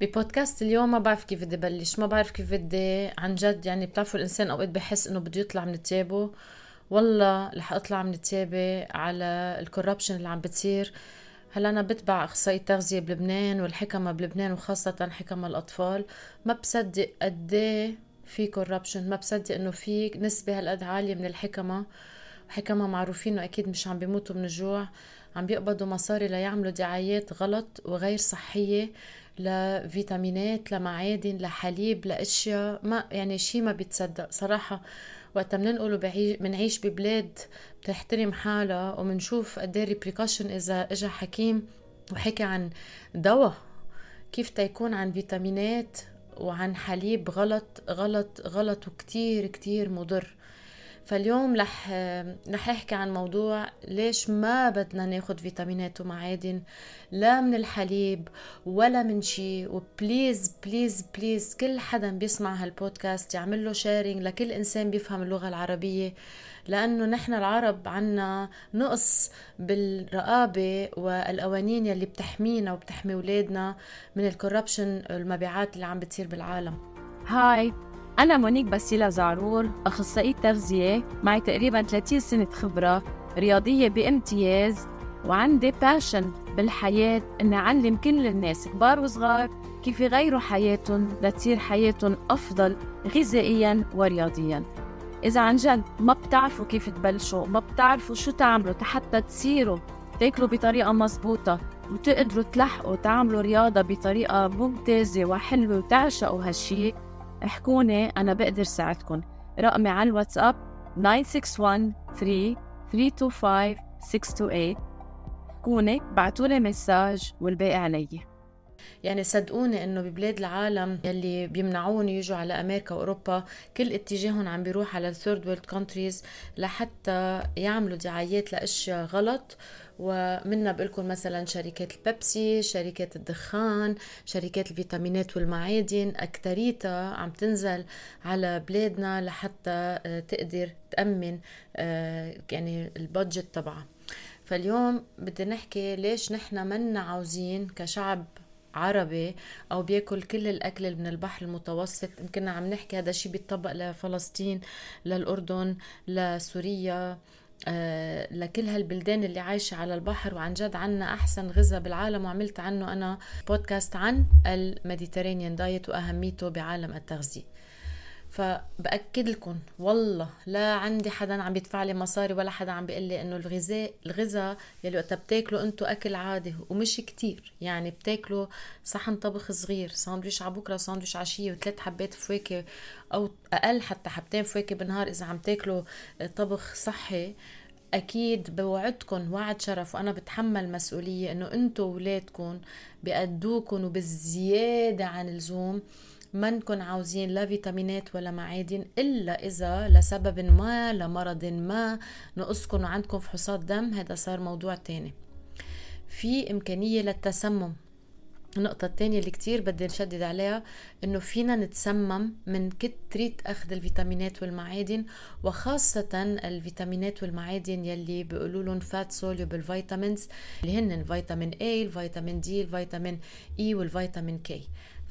ببودكاست اليوم ما بعرف كيف بدي بلش ما بعرف كيف بدي عن جد يعني بتعرفوا الإنسان أوقات بحس إنه بده يطلع من تيابه والله رح أطلع من تيابي على ال corruption اللي عم بتصير. هلأ أنا بتبع اخصائي تغذية بلبنان والحكمة بلبنان وخاصة حكمة الأطفال. ما بصدق قد إيه في corruption ما بصدق إنه في نسبة هالقد عالية من الحكمة. حكمة معروفين انه أكيد مش عم بيموتوا من الجوع. عم بيقبضوا مصاري ليعملوا دعايات غلط وغير صحية لفيتامينات لمعادن لحليب لأشياء ما يعني شيء ما بيتصدق صراحة وقت بننقل بنعيش ببلاد بتحترم حالها وبنشوف قد إيه إذا اجى حكيم وحكى عن دواء. كيف تيكون عن فيتامينات وعن حليب غلط غلط غلط وكتير كتير مضر. فاليوم رح رح احكي عن موضوع ليش ما بدنا ناخد فيتامينات ومعادن لا من الحليب ولا من شيء و please please please كل حدا بيسمع هالبودكاست يعمل له sharing لكل إنسان بيفهم اللغة العربية لأنه نحن العرب عنا نقص بالرقابة والقوانين يلي بتحمينا وبتحمي أولادنا من ال corruption والمبيعات اللي عم بتصير بالعالم. Hi. أنا مونيك باسيلا زعرور أخصائية تغذية معي تقريبا 30 سنة خبرة رياضية بامتياز وعندي passion بالحياة إني أعلم كل الناس كبار وصغار كيف يغيروا حياتهم لتصير حياتهم أفضل غذائيا ورياضيا. إذا عن جد ما بتعرفوا كيف تبلشوا ما بتعرفوا شو تعملوا حتى تصيروا تاكلوا بطريقة مزبوطة وتقدروا تلحقوا تعملوا رياضة بطريقة ممتازة وحلوة وتعشقوا هالشي. احكوني أنا بقدر ساعدكم رقمي على الواتساب 961 3 325 628 احكوني بعتولي message والباقي علي. يعني صدقوني إنه ببلاد العالم يلي بيمنعوهن يجوا على أمريكا وأوروبا كل اتجاههم عم بيروح على ال third world countries لحتى يعملوا دعايات لأشياء غلط ومنا بقول مثلا شركات البيبسي شركات الدخان شركات الفيتامينات والمعادن أكتريتها عم تنزل على بلادنا لحتى آه، تقدر تأمن آه، يعني البادجت تبعها. فاليوم بدي نحكي ليش نحن منا عاوزين كشعب عربي أو بياكل كل الأكل من البحر المتوسط. يمكن عم نحكي هذا الشيء بيطبق لفلسطين للأردن لسوريا. لكل هالبلدان اللي عايشة على البحر وعن جد عنا أحسن غذاء بالعالم وعملت عنه أنا بودكاست عن ال Mediterranean diet وأهميته بعالم التغذية. فبأكد لكم والله لا عندي حدا عم بيدفع لي مصاري ولا حدا عم بيقول لي إنه الغذاء الغذاء يلي وقت بتاكلوا أنتم أكل عادي ومش كتير. يعني بتاكلوا صحن طبخ صغير ساندويش على بكرة ساندويش عشيه وثلاث حبات فواكه أو أقل حتى حبتين فواكه بالنهار إذا عم تاكلوا طبخ صحي أكيد بوعدكم وعد شرف. وأنا بتحمل مسؤولية إنه أنتم واولادكم بيقضوكم وبالزياده عن اللزوم. ما نكون عاوزين لا فيتامينات ولا معادن إلا إذا لسبب ما لمرض ما. نقصكم وعندكم فحوصات دم. هذا صار موضوع تاني. في إمكانية للتسمم. النقطة الثانية اللي كتير بدي نشدد عليها إنه فينا نتسمم من كترة أخذ الفيتامينات والمعادن وخاصة الفيتامينات والمعادن يلي بيقولوا لهم fat soluble vitamins اللي هن الفيتامين A الفيتامين D الفيتامين E والفيتامين K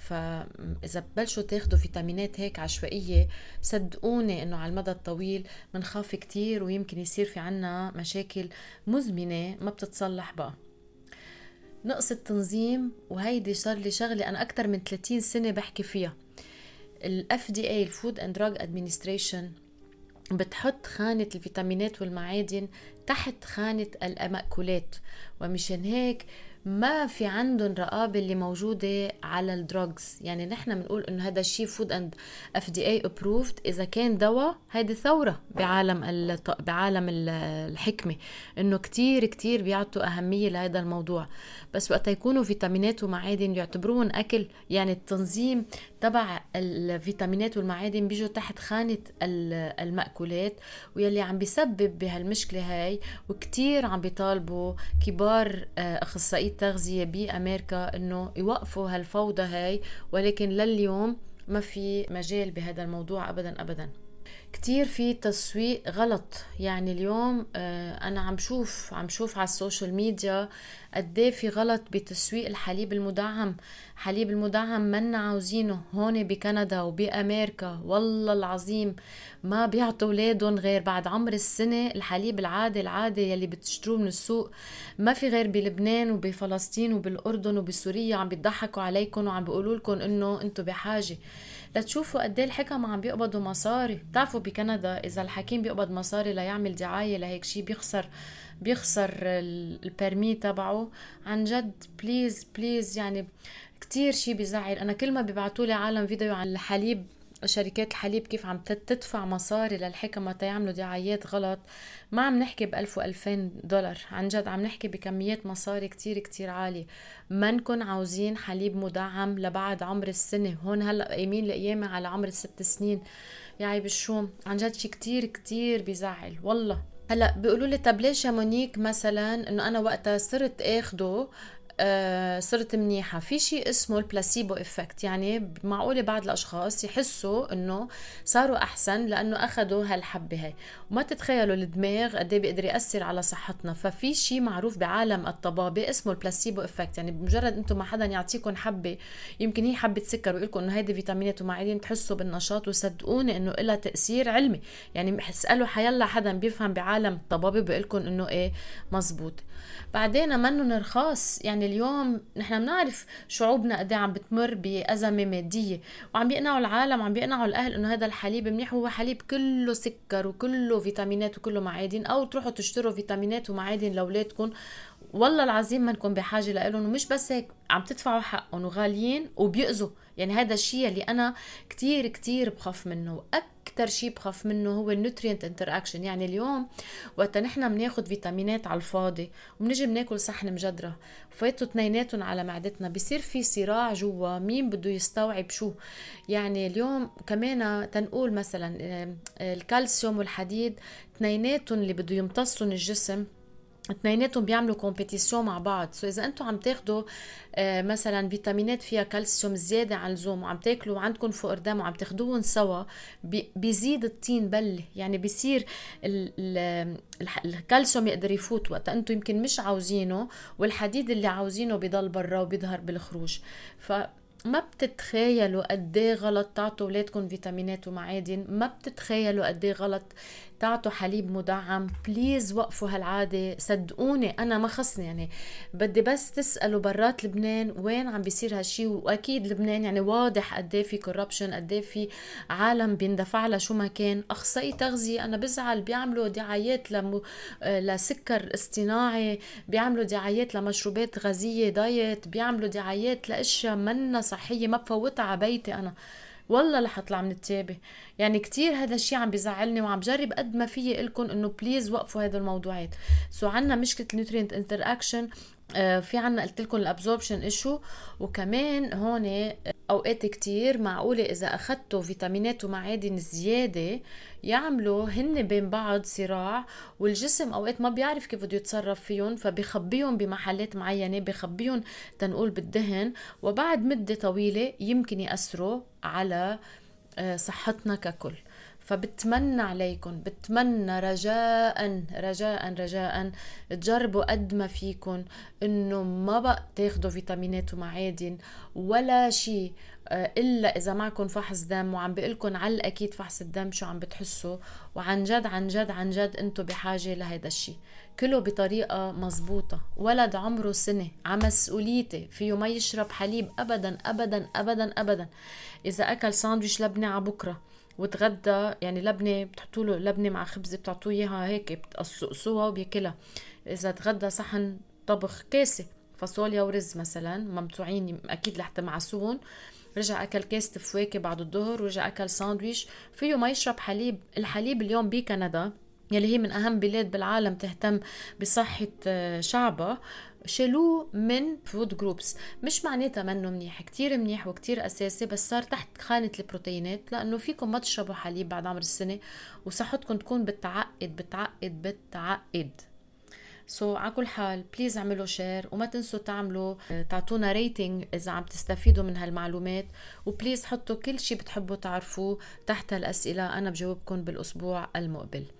فإذا ببلشوا تاخذوا فيتامينات هيك عشوائية صدقوني إنه على المدى الطويل بنخاف كتير ويمكن يصير في عنا مشاكل مزمنة ما بتتصلح بقى نقص التنظيم وهيدي صار لي شغلة أنا أكثر من 30 سنة بحكي فيها. ال FDA ال Food and Drug Administration بتحط خانة الفيتامينات والمعادن تحت خانة المأكولات. ومشان هيك ما في عندهم رقابة اللي موجودة على ال drugs يعني نحن بنقول إنه هذا الشيء food and FDA approved إذا كان دواء هيدي ثورة بعالم بعالم الحكمة. إنه كتير كتير بيعطوا أهمية لهذا الموضوع. بس وقت يكونوا فيتامينات ومعادن يعتبروهم أكل. يعني التنظيم تبع الفيتامينات والمعادن بيجوا تحت خانة المأكولات ويلي عم بيسبب بهالمشكلة هاي. وكتير عم بيطالبوا كبار آه، أخصائي التغذية بأمريكا إنه يوقفوا هالفوضى هاي ولكن لليوم ما في مجال بهذا الموضوع أبدا أبدا. كتير في تسويق غلط. يعني اليوم آه، أنا عم شوف عم شوف على ال social media قد إيه في غلط بتسويق الحليب المدعم. حليب المدعم منا عاوزينه هون بكندا وبأمريكا. والله العظيم ما بيعطوا أولادهم غير بعد عمر السنة الحليب العادي العادي يلي بتشتروه من السوق. ما في غير بلبنان وبفلسطين وبالأردن وبسوريا عم بيضحكوا عليكم وعم بيقولوا لكم إنه أنتم بحاجة. لتشوفوا قد إيه الحكم عم بيقبضوا مصاري. بتعرفوا بكندا إذا الحكيم بيقبض مصاري ليعمل دعاية لهيك شيء بيخسر بيخسر ال permit تبعه. عن جد please please يعني كتير شيء بيزعل. أنا كل ما بيبعتوا لي عالم فيديو عن الحليب شركات الحليب كيف عم تدفع مصاري للحكمة تيعملوا دعايات غلط. ما عم نحكي بألف وألفين دولار. عن جد عم نحكي بكميات مصاري كتير كتير عالية. ما نكون عاوزين حليب مدعم لبعد عمر السنة. هون هلأ قايمين لقيامة على عمر الست سنين. يا عيب الشوم. عن جد شي كتير كتير بيزعل. والله. هلأ بيقولوا لي طب ليش يا مونيك مثلا إنه أنا وقتها صرت آخده صرت منيحة. في شيء اسمه ال placebo effect يعني معقولة بعض الأشخاص يحسوا إنه صاروا أحسن لأنه أخذوا هالحبة هاي. وما تتخيلوا الدماغ قد إيه بيقدر يأثر على صحتنا. ففي شيء معروف بعالم الطبابة اسمه ال placebo effect يعني بمجرد إنتم ما حدا يعطيكم حبة يمكن هي حبة سكر ويقول لكم إنه هيدي فيتامينات ومعادن تحسوا بالنشاط وصدقوني إنه لها تأثير علمي. يعني اسألوا حيلا حدا بيفهم بعالم الطبابة بيقول لكم إنه إيه مزبوط. بعدين منهم رخاص. يعني اليوم نحن بنعرف شعوبنا قد إيه عم بتمر بأزمة مادية وعم بيقنعوا العالم عم بيقنعوا الأهل إنه هذا الحليب منيح هو حليب كله سكر وكله فيتامينات وكله معادن أو تروحوا تشتروا فيتامينات ومعادن لأولادكم. والله العظيم منكم بحاجة لإلهم ومش بس هيك عم تدفعوا حقهم وغاليين وبيأذوا يعني هذا الشيء اللي أنا كتير كتير بخاف منه. وأكثر أكثر شيء بخاف منه هو ال nutrient interaction يعني اليوم وقت نحن بناخذ فيتامينات على الفاضي وبنجي بناكل صحن مجدرة فايتوا اثنيناتهم على معدتنا بصير في صراع جوا مين بده يستوعب شو. يعني اليوم كمان تنقول مثلا الكالسيوم والحديد اثنيناتهم اللي بده يمتصهم الجسم اثنيناتهم بيعملوا compétition مع بعض. so إذا أنتم عم تاخذوا آه مثلا فيتامينات فيها كالسيوم زيادة عن اللزوم وعم تاكلوا وعندكم فقر دم وعم تاخذوهم سوا بي بيزيد الطين بله يعني بيصير الكالسيوم يقدر يفوت وقت أنتم يمكن مش عاوزينه والحديد اللي عاوزينه بيضل برا وبيظهر بالخروج. ف ما بتتخيلوا قد إيه غلط تعطوا أولادكم فيتامينات ومعادن. ما بتتخيلوا قد إيه غلط تعطوا حليب مدعم. please وقفوا هالعادة. صدقوني أنا ما خصني. يعني بدي بس تسألوا برات لبنان وين عم بيصير هالشي. وأكيد لبنان يعني واضح قد إيه في corruption قد إيه في عالم بيندفع لها شو ما كان. أخصائي تغذية أنا بزعل بيعملوا دعايات لمو... لسكر اصطناعي بيعملوا دعايات لمشروبات غازية diet بيعملوا دعايات لأشياء منا صحية ما بفوتها على بيتي أنا. والله رح أطلع من تيابي يعني كتير هذا الشيء عم بيزعلني وعم جرب قد ما فيي قلكم إنه please وقفوا هذا الموضوعات. so عنا مشكلة nutrient interaction في عنا قلت لكم ال absorption issue وكمان هون آه، أوقات كتير معقولة إذا اخذتوا فيتامينات ومعادن زيادة يعملوا هن بين بعض صراع والجسم أوقات ما بيعرف كيف بده يتصرف فيهم فبيخبيهم بمحلات معينة بيخبيهم تنقول بالدهن وبعد مدة طويلة يمكن يأثروا على آه، صحتنا ككل. فبتمنى عليكم بتمنى رجاء رجاء رجاء تجربوا قد ما فيكم إنه ما بقى تاخدوا فيتامينات ومعادن ولا شيء. آه، إلا إذا معكم فحص دم وعم بقلكم على الأكيد فحص الدم شو عم بتحسوا وعن جد عن جد عن جد أنتم بحاجة لهيدا الشيء. كله بطريقة مزبوطه ولد عمره سنة على مسؤوليتي فيه ما يشرب حليب ابدا ابدا ابدا ابدا. إذا أكل ساندويش لبنة على بكرة وتغدى يعني لبنة بتحطوا له لبنة مع خبزة بتعطوه إياها هيك بتقصقصوها وبياكلها. إذا تغدى صحن طبخ كاسة فاصوليا ورز مثلا ممتوعين أكيد لحتى معسون رجع أكل كاسة فواكه بعد الظهر ورجع أكل ساندويش. فيه ما يشرب حليب. الحليب اليوم بكندا يلي هي من أهم بلاد بالعالم تهتم بصحة آه، شعبها. شالوه من food groups مش معناتها منه منيح كتير منيح وكتير أساسي بس صار تحت خانة البروتينات لأنه فيكم ما تشربوا حليب بعد عمر السنة وصحتكم تكون بتعقد بتعقد بتعقد. so, على كل حال please اعملوا share وما تنسوا تعملوا تعطونا rating إذا عم تستفيدوا من هالمعلومات و please حطوا كل شيء بتحبوا تعرفوه تحت الاسئله أنا بجاوبكم بالأسبوع المقبل.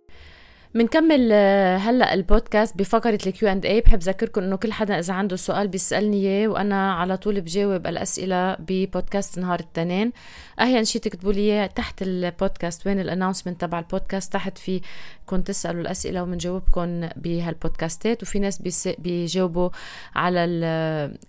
بنكمل آه، هلأ البودكاست بفقرة ال Q and A بحب ذكركم إنه كل حدا إذا عنده سؤال بيسألني إياه وأنا على طول بجاوب الأسئلة ببودكاست نهار الاثنين. أهين شيء تكتبوا لي تحت البودكاست وين ال announcement تبع البودكاست؟ تحت فيكن تسألوا الأسئلة وبنجاوبكم بهالبودكاستات. وفي ناس بيجاوبوا على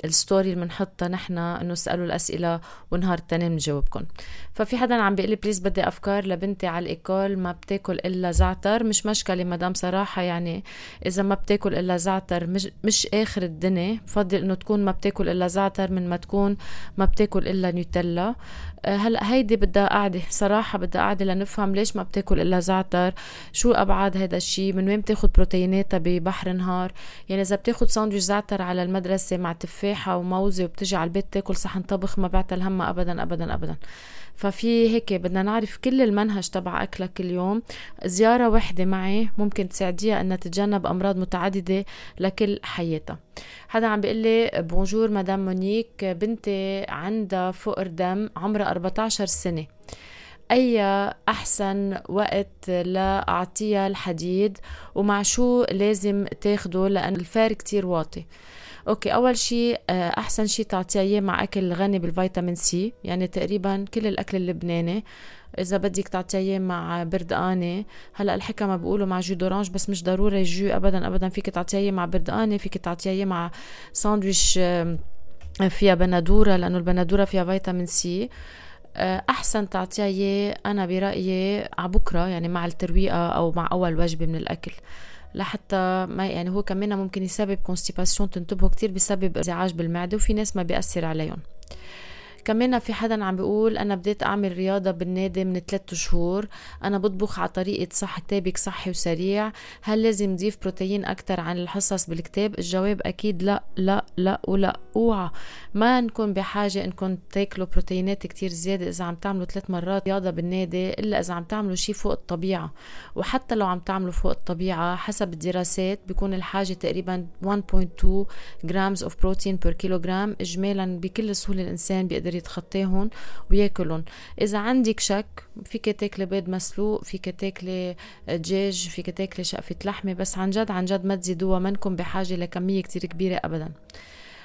ال story اللي بنحطها نحن إنه اسالوا الأسئلة ونهار التنين بنجاوبكم ففي حدا عم بيقول لي please بدي أفكار لبنتي على ال école ما بتاكل إلا زعتر. مش مشكله مدام صراحة يعني إذا ما بتاكل إلا زعتر مش, مش آخر الدنيا. بفضل إنه تكون ما بتاكل إلا زعتر من ما تكون ما بتاكل إلا نيوتيلا. أه، هلا هيدي بدها قعده صراحة بدها قعده لنفهم ليش ما بتاكل إلا زعتر شو أبعاد هذا الشيء من وين بتاخذ بروتيناتها ببحر نهار يعني إذا بتاخذ ساندويش زعتر على المدرسة مع تفاحة وموزة وبتجي على البيت تاكل صحن طبخ ما بعتها همها ابدا ابدا ابدا. ففي هيك بدنا نعرف كل المنهج تبع أكلك اليوم. زيارة وحدة معي ممكن تساعديها أنها تتجنب أمراض متعددة لكل حياتها. حدا عم بيقول لي bonjour مدام مونيك بنتي عندها فقر دم عمرها 14 سنة. أي أحسن وقت لأعطيها الحديد؟ ومع شو لازم تاخده؟ لأن ال fer كتير واطي. okay أول شيء آه، أحسن شيء تعطيها إياه مع أكل غني بالفيتامين C. يعني تقريبا كل الأكل اللبناني. إذا بدك تعطيه مع بردقانه هلأ الحكمه بيقولوا مع jus d'orange بس مش ضروري jus ابدا ابدا فيك تعطيه مع بردقانه فيك تعطيه مع ساندويش فيها بندورة لأنه البندورة فيها فيتامين C. آه، أحسن تعطيها اياه أنا برأيي على بكرة يعني مع الترويقة أو مع أول وجبة من الأكل. لحتى ما يعني هو كمان ممكن يسبب constipation تنتبهوا كتير بسبب ازعاج بالمعدة وفي ناس ما بيأثر عليهم. كمان في حدا عم بيقول أنا بديت أعمل رياضة بالنادي من ثلاثة شهور. أنا بطبخ على طريقة صح كتابك صحي وسريع. هل لازم نضيف بروتين أكثر عن الحصص بالكتاب؟ الجواب أكيد لا لا لا ولا. أوعى. ما نكون بحاجة إنكم تاكلوا بروتينات كتير زيادة إذا عم تعملوا ثلاث مرات رياضة بالنادي إلا إذا عم تعملوا شيء فوق الطبيعة. وحتى لو عم تعملوا فوق الطبيعة حسب الدراسات بيكون الحاجة تقريبا 1.2 grams of protein per kilogram اجمالا بكل سهولة الإنسان بيقدر يتخطاهم وياكلهم إذا عندك شك فيك تاكلي بيض مسلوق فيك تاكلي دجاج فيك تاكلي شقفة لحمة بس عن جد عن جد ما تزيدوها منكم بحاجة لكمية كتير كبيرة أبدا.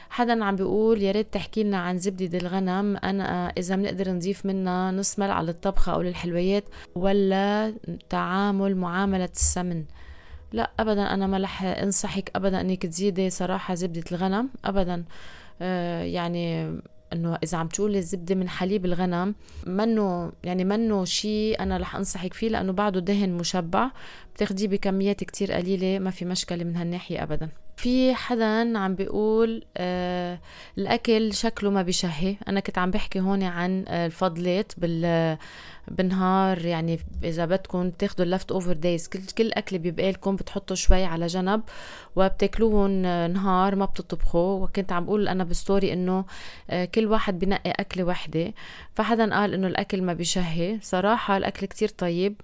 حدا عم بيقول يا ريت تحكي لنا عن زبدة الغنم. أنا إذا بنقدر نضيف منها نص ملعقة للطبخة أو للحلويات ولا تعامل معاملة السمن. لا أبدا أنا ما رح أنصحك أبدا أنك تزيدي صراحة زبدة الغنم أبدا. آه يعني إنه إذا عم تقولي الزبدة من حليب الغنم منه يعني منه شيء أنا رح أنصحك فيه لأنه بعده دهن مشبع. بتاخديه بكميات كتير قليلة ما في مشكلة من هالناحية ابدا. في حدا عم بيقول آه الأكل شكله ما بيشهي. أنا كنت عم بحكي هون عن آه الفضلات بال بالنهار. يعني إذا بدكم تاخذوا اللفت أوفر دايز كل كل أكل بيبقى لكم بتحطوا شوي على جنب وبتاكلوهم نهار ما بتطبخوا. وكنت عم بقول أنا بال story إنه آه، كل واحد بنقي أكلة وحدة. فحدا قال إنه الأكل ما بيشهي. صراحة الأكل كتير طيب.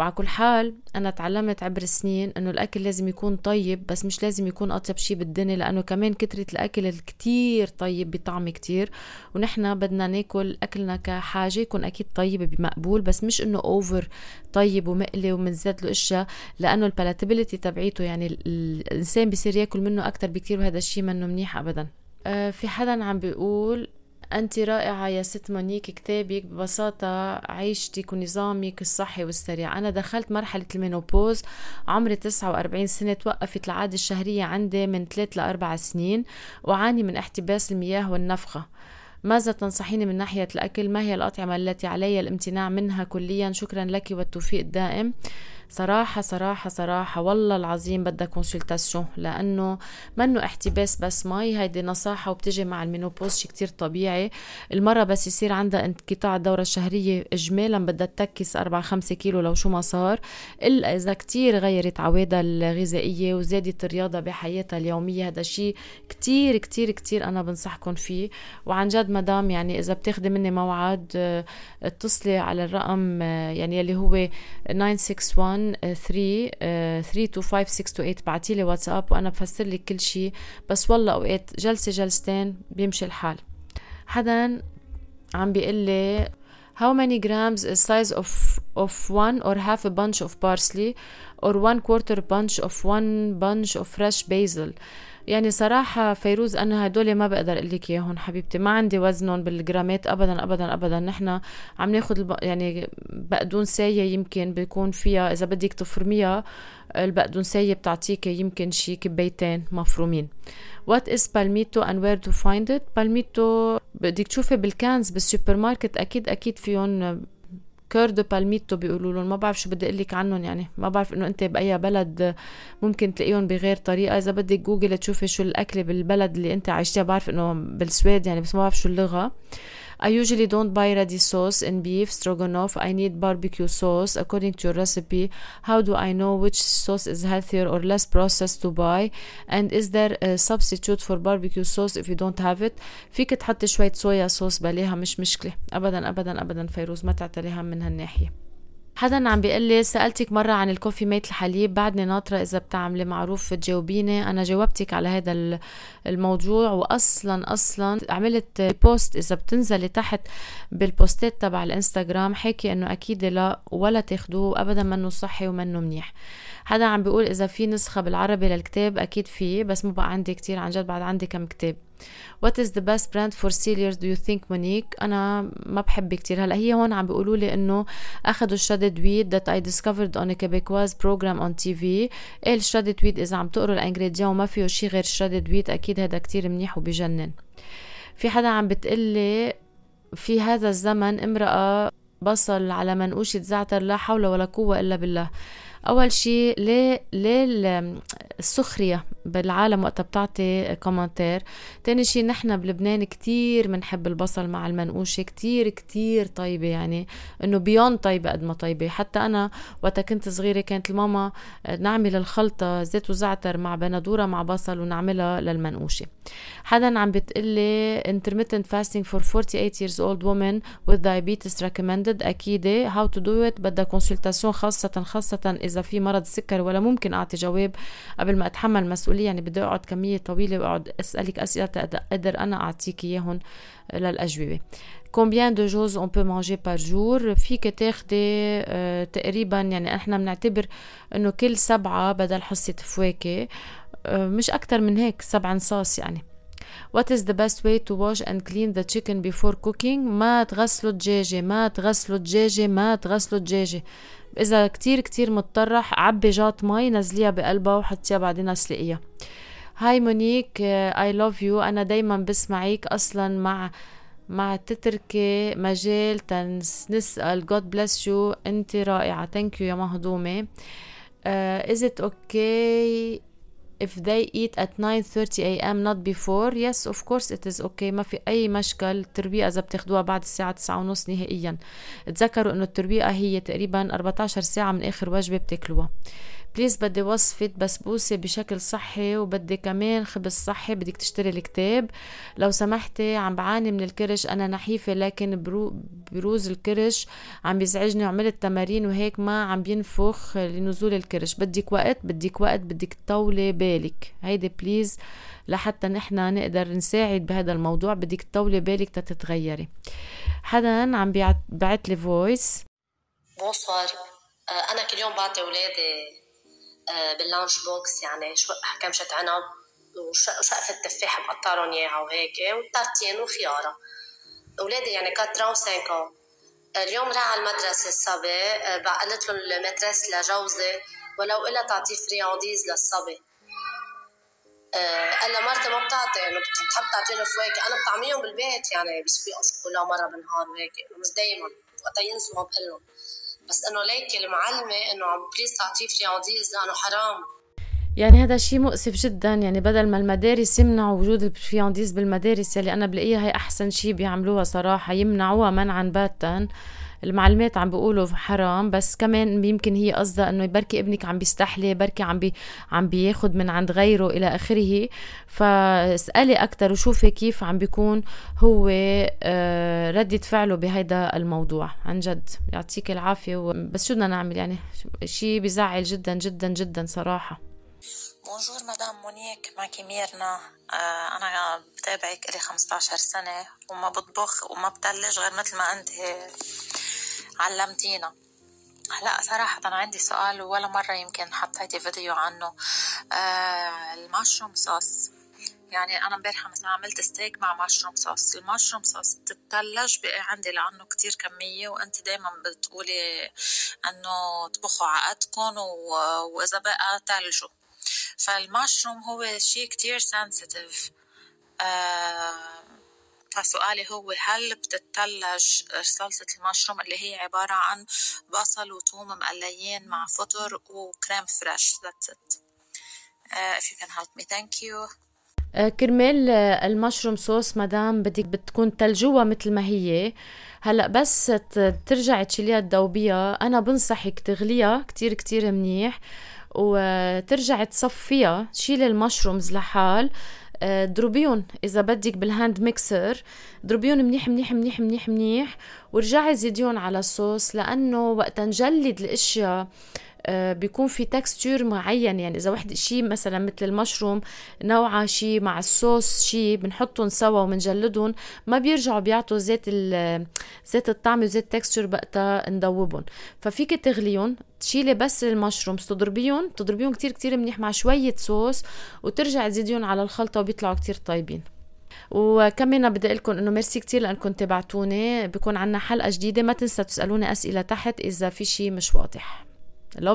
وعلى كل حال أنا تعلمت عبر السنين إنه الأكل لازم يكون طيب بس مش لازم يكون أطيب شيء بالدنيا لأنه كمان كترة الأكل الكتير طيب بطعم كتير. ونحن بدنا ناكل أكلنا كحاجة يكون أكيد طيب بمقبول بس مش إنه over طيب ومقلي ومنزاد له أشياء لأنه ال palatability تبعيته يعني الإنسان بصير ياكل منه أكتر بكتير وهذا الشيء منه منيح ابدا. آه في حدا عم بيقول أنت رائعة يا ست مونيك كتابك ببساطة عيشتك ونظامك الصحي والسريع. أنا دخلت مرحلة ال menopause عمري 49 سنة توقفت العادة الشهرية عندي من 3 ل 4 سنين وعاني من احتباس المياه والنفخة. ماذا تنصحيني من ناحية الأكل؟ ما هي الأطعمة التي علي الامتناع منها كليا؟ شكرا لك والتوفيق الدائم. صراحة صراحة صراحة والله العظيم بدها consultation لأنه منه احتباس بس مي؟ هيدي نصاحة وبتجي مع ال menopause شي كتير طبيعي. المرة بس يصير عندها انقطاع الدورة الشهرية إجمالا بدها تكسب أربعة خمسة كيلو لو شو ما صار. إلا إذا كتير غيرت عوادها الغذائية وزادت الرياضة بحياتها اليومية هذا شيء كتير كتير كتير أنا بنصحكم فيه. وعن جد مدام يعني إذا بتاخدي مني موعد اتصلي على الرقم يعني اللي هو 961 325628 بعتي لي واتساب وأنا بفسر لك كل شيء بس والله اوقات جلسه جلستين بيمشي الحال حدا عم بيقول لي How many grams is size of of one or half a bunch of parsley or one quarter bunch of one bunch of fresh basil يعني صراحة فيروز أنا هدول ما بقدر أقول لك إياهم حبيبتي. ما عندي وزنهم بالجرامات أبدا أبدا أبدا. نحن عم ناخد الب... يعني بقدونسية يمكن بيكون فيها إذا بدك تفرميها البقدونسية بتعطيك يمكن شي كبيتين مفرومين. What is palmito and where to find it? Palmito بدك تشوفي بال cans بالسوبر ماركت أكيد أكيد فيهم coeur de palmito بيقولوا لهم. ما بعرف شو بدي أقول لك عنهم يعني. ما بعرف إنه أنت بأي بلد ممكن تلاقيهم بغير طريقة. إذا بدك جوجل تشوفي شو الأكلة بالبلد اللي أنت عايشتها بعرف إنه بالسويد يعني بس ما بعرف شو اللغة. I usually don't buy ready sauce in beef stroganoff. I need barbecue sauce according to your recipe. How do I know which sauce is healthier or less processed to buy? And is there a substitute for barbecue sauce if you don't have it? فيك تحطي شوية صويا صوص بليها مش مشكلة أبدا أبدا أبدا فيروز ما تعتليها من هالناحية حدا عم بيقول لي سألتك مرة عن الكوفي ميت الحليب بعدني ناطرة إذا بتعملي معروف تجاوبيني أنا جاوبتك على هذا الموضوع واصلا أصلا عملت بوست إذا بتنزلي تحت بالبوستات تبع الإنستغرام حكي إنه أكيد لا ولا تاخدوه ابدا منه صحي ومنه منيح. حدا عم بيقول إذا في نسخة بالعربي للكتاب أكيد في بس مو بقى عندي كتير عن جد بعد عندي كم كتاب. What is the best brand for cereals do you think Monique? أنا ما بحب كتير. هلا هي هون عم بيقولوا لي إنه أخذوا الشدد ويد I discovered on a Quebecois program on TV إيه ال shredded wheat إذا عم تقروا ال ingrédients وما فيه شي غير ال shredded wheat أكيد هذا كتير منيح وبجنن. في حدا عم بتقلي في هذا الزمن امرأة بصل على منقوشة زعتر لا حول ولا قوة إلا بالله. أول شيء ليه ليه السخرية؟ بالعالم وقتها بتعطي commentaire تاني شيء نحن بلبنان كتير بنحب البصل مع المنقوشه كتير كتير طيبة يعني إنه bien طيبة قد ما طيبة. حتى أنا وقتها كنت صغيرة كانت الماما نعمل الخلطة زيت وزعتر مع بندورة مع بصل ونعملها للمنقوشة. حدا عم بتقلي intermittent fasting for 48 years old woman with diabetes recommended. أكيد how to do it. بدها كونسلتاسيون خاصة خاصة إذا في مرض السكر ولا ممكن أعطي جواب قبل ما أتحمل مسؤوليه يعني بدي أقعد كمية طويلة وأقعد أسألك أسئلة أقدر أنا أعطيك إياهم للأجوبة. Combien de choses on peut manger par jour فيك تاخدي آه تقريبا يعني إحنا بنعتبر إنه كل سبعة بدل حصة فواكه آه مش أكتر من هيك سبع نصاص يعني. What is the best way to wash and clean the chicken before cooking ما تغسلوا الدجاجة ما تغسلوا الدجاجة ما تغسلوا الدجاجة. إذا كتير كتير متطرح عبي جاط مي نزليها بقلبها وحطيها بعدين أسلقيها. Hi مونيك I love you أنا دايما بسمعك أصلا مع مع تتركي مجال تنسأل God bless you. أنت رائعة. Thank you يا مهضومة. is it okay if they eat at 9:30 a.m. not before yes of course it is okay. ما في أي مشكل. التربية إذا بتاخدوها بعد الساعة 9 ونص نهائيا. تذكروا إنه التربية هي تقريبا 14 ساعة من آخر وجبة بتاكلوها. بليز بدي وصفة بسبوسة بشكل صحي وبدي كمان خبز صحي. بدك تشتري الكتاب. لو سمحتي عم بعاني من الكرش. أنا نحيفة لكن برو بروز الكرش عم بيزعجني وعملت تمارين وهيك ما عم بينفع لنزول الكرش. بدك وقت بدك وقت بدك تطولي بالك. هيدي please لحتى نحن نقدر نساعد بهذا الموضوع. بدك تطولي بالك تتغيري. حدا عم بيعت لي voice bonsoir. أنا كل يوم بعطي أولادي آه، بال lunch box يعني كمشة عنب وشقفة تفاح بقطعلن إياها وهيك و tartine وخيارة. أولادي يعني 4 و 5 اليوم راح على المدرسة الصبي آه، بعقلت له ال maîtresse لجوزي ولو إلا تعطيه friandises للصبي قال لها مرتي ما بتعطي انه بتحب تعطيني فواكه أنا بطعميهم بالبيت يعني بسبيق شوكولا مرة بالنهار وهيك. مش دايما. وقتها ينسوا ما بقول لهم بس إنه ليك المعلمة إنه عم please تعطيه friandises لأنه حرام. يعني هذا شيء مؤسف جدا. يعني بدل ما المدارس يمنعوا وجود ال friandises بالمدارس يلي أنا بلاقيها هي أحسن شيء بيعملوها صراحة يمنعوها منعا باتا. المعلمات عم بيقولوا حرام بس كمان يمكن هي قصدها إنه بركي ابنك عم بيستحلي بركي عم بي عم بياخد من عند غيره إلى آخره. فاسألي أكثر وشوفي كيف عم بيكون هو آه، ردة فعله بهيدا الموضوع. عن جد يعطيك العافية بس شو بدنا نعمل يعني؟ شيء بزعل جدا جدا جدا صراحة. Bonjour مدام مونيك معك ميرنا آه أنا بتابعك إلي 15 سنة وما بطبخ وما بثلج غير مثل ما أنت. علمتينا. هلا صراحة عندي سؤال ولا مرة يمكن حطيتي فيديو عنه. آه ال mushroom sauce. يعني أنا امبارحة مثلا عملت ستيك مع mushroom sauce. ال mushroom sauce بتتلج بقي عندي لأنه كتير كمية وأنت دايما بتقولي إنه طبخوا عقدكم وإذا بقى تلجوا. فالمشروم هو شيء كتير سنسيتيف آه فسؤالي هو هل بتتلج صلصة المشروم اللي هي عبارة عن بصل وثوم مقليين مع فطر وكريم فريش؟ That's it. Uh, if you can help me. Thank you. آه، كرمال المشروم صوص مدام بدك بتكون تلجوها مثل ما هي هلا بس ترجعي تشيليها تذوبيها. أنا بنصحك تغليها كتير كتير منيح وترجعي تصفيها. شيلي ال mushrooms لحال. اضربيهم آه، إذا بدك بال hand mixer اضربيهم منيح منيح منيح منيح منيح ورجعي زيديهم على الصوص لأنه وقت نجلد الأشياء بيكون في texture معين. يعني إذا وحده شيء مثلا مثل المشروم نوعها شيء مع الصوص شيء بنحطهم سوا وبنجلدهم ما بيرجعوا بيعطوا زيت زيت الطعم وزيت تكستور وقتها نذوبهم ففيك تغليهم تشيلي بس المشروم تضربيهم تضربيهم كتير كتير منيح مع شوية صوص وترجع تزيديهم على الخلطة وبيطلعوا كتير طيبين. وكمان بدي أقول لكم إنه ميرسي كثير لأنكم تابعتوني بكون عنا حلقة جديدة ما تنسى تسألوني أسئلة تحت إذا في شيء مش واضح.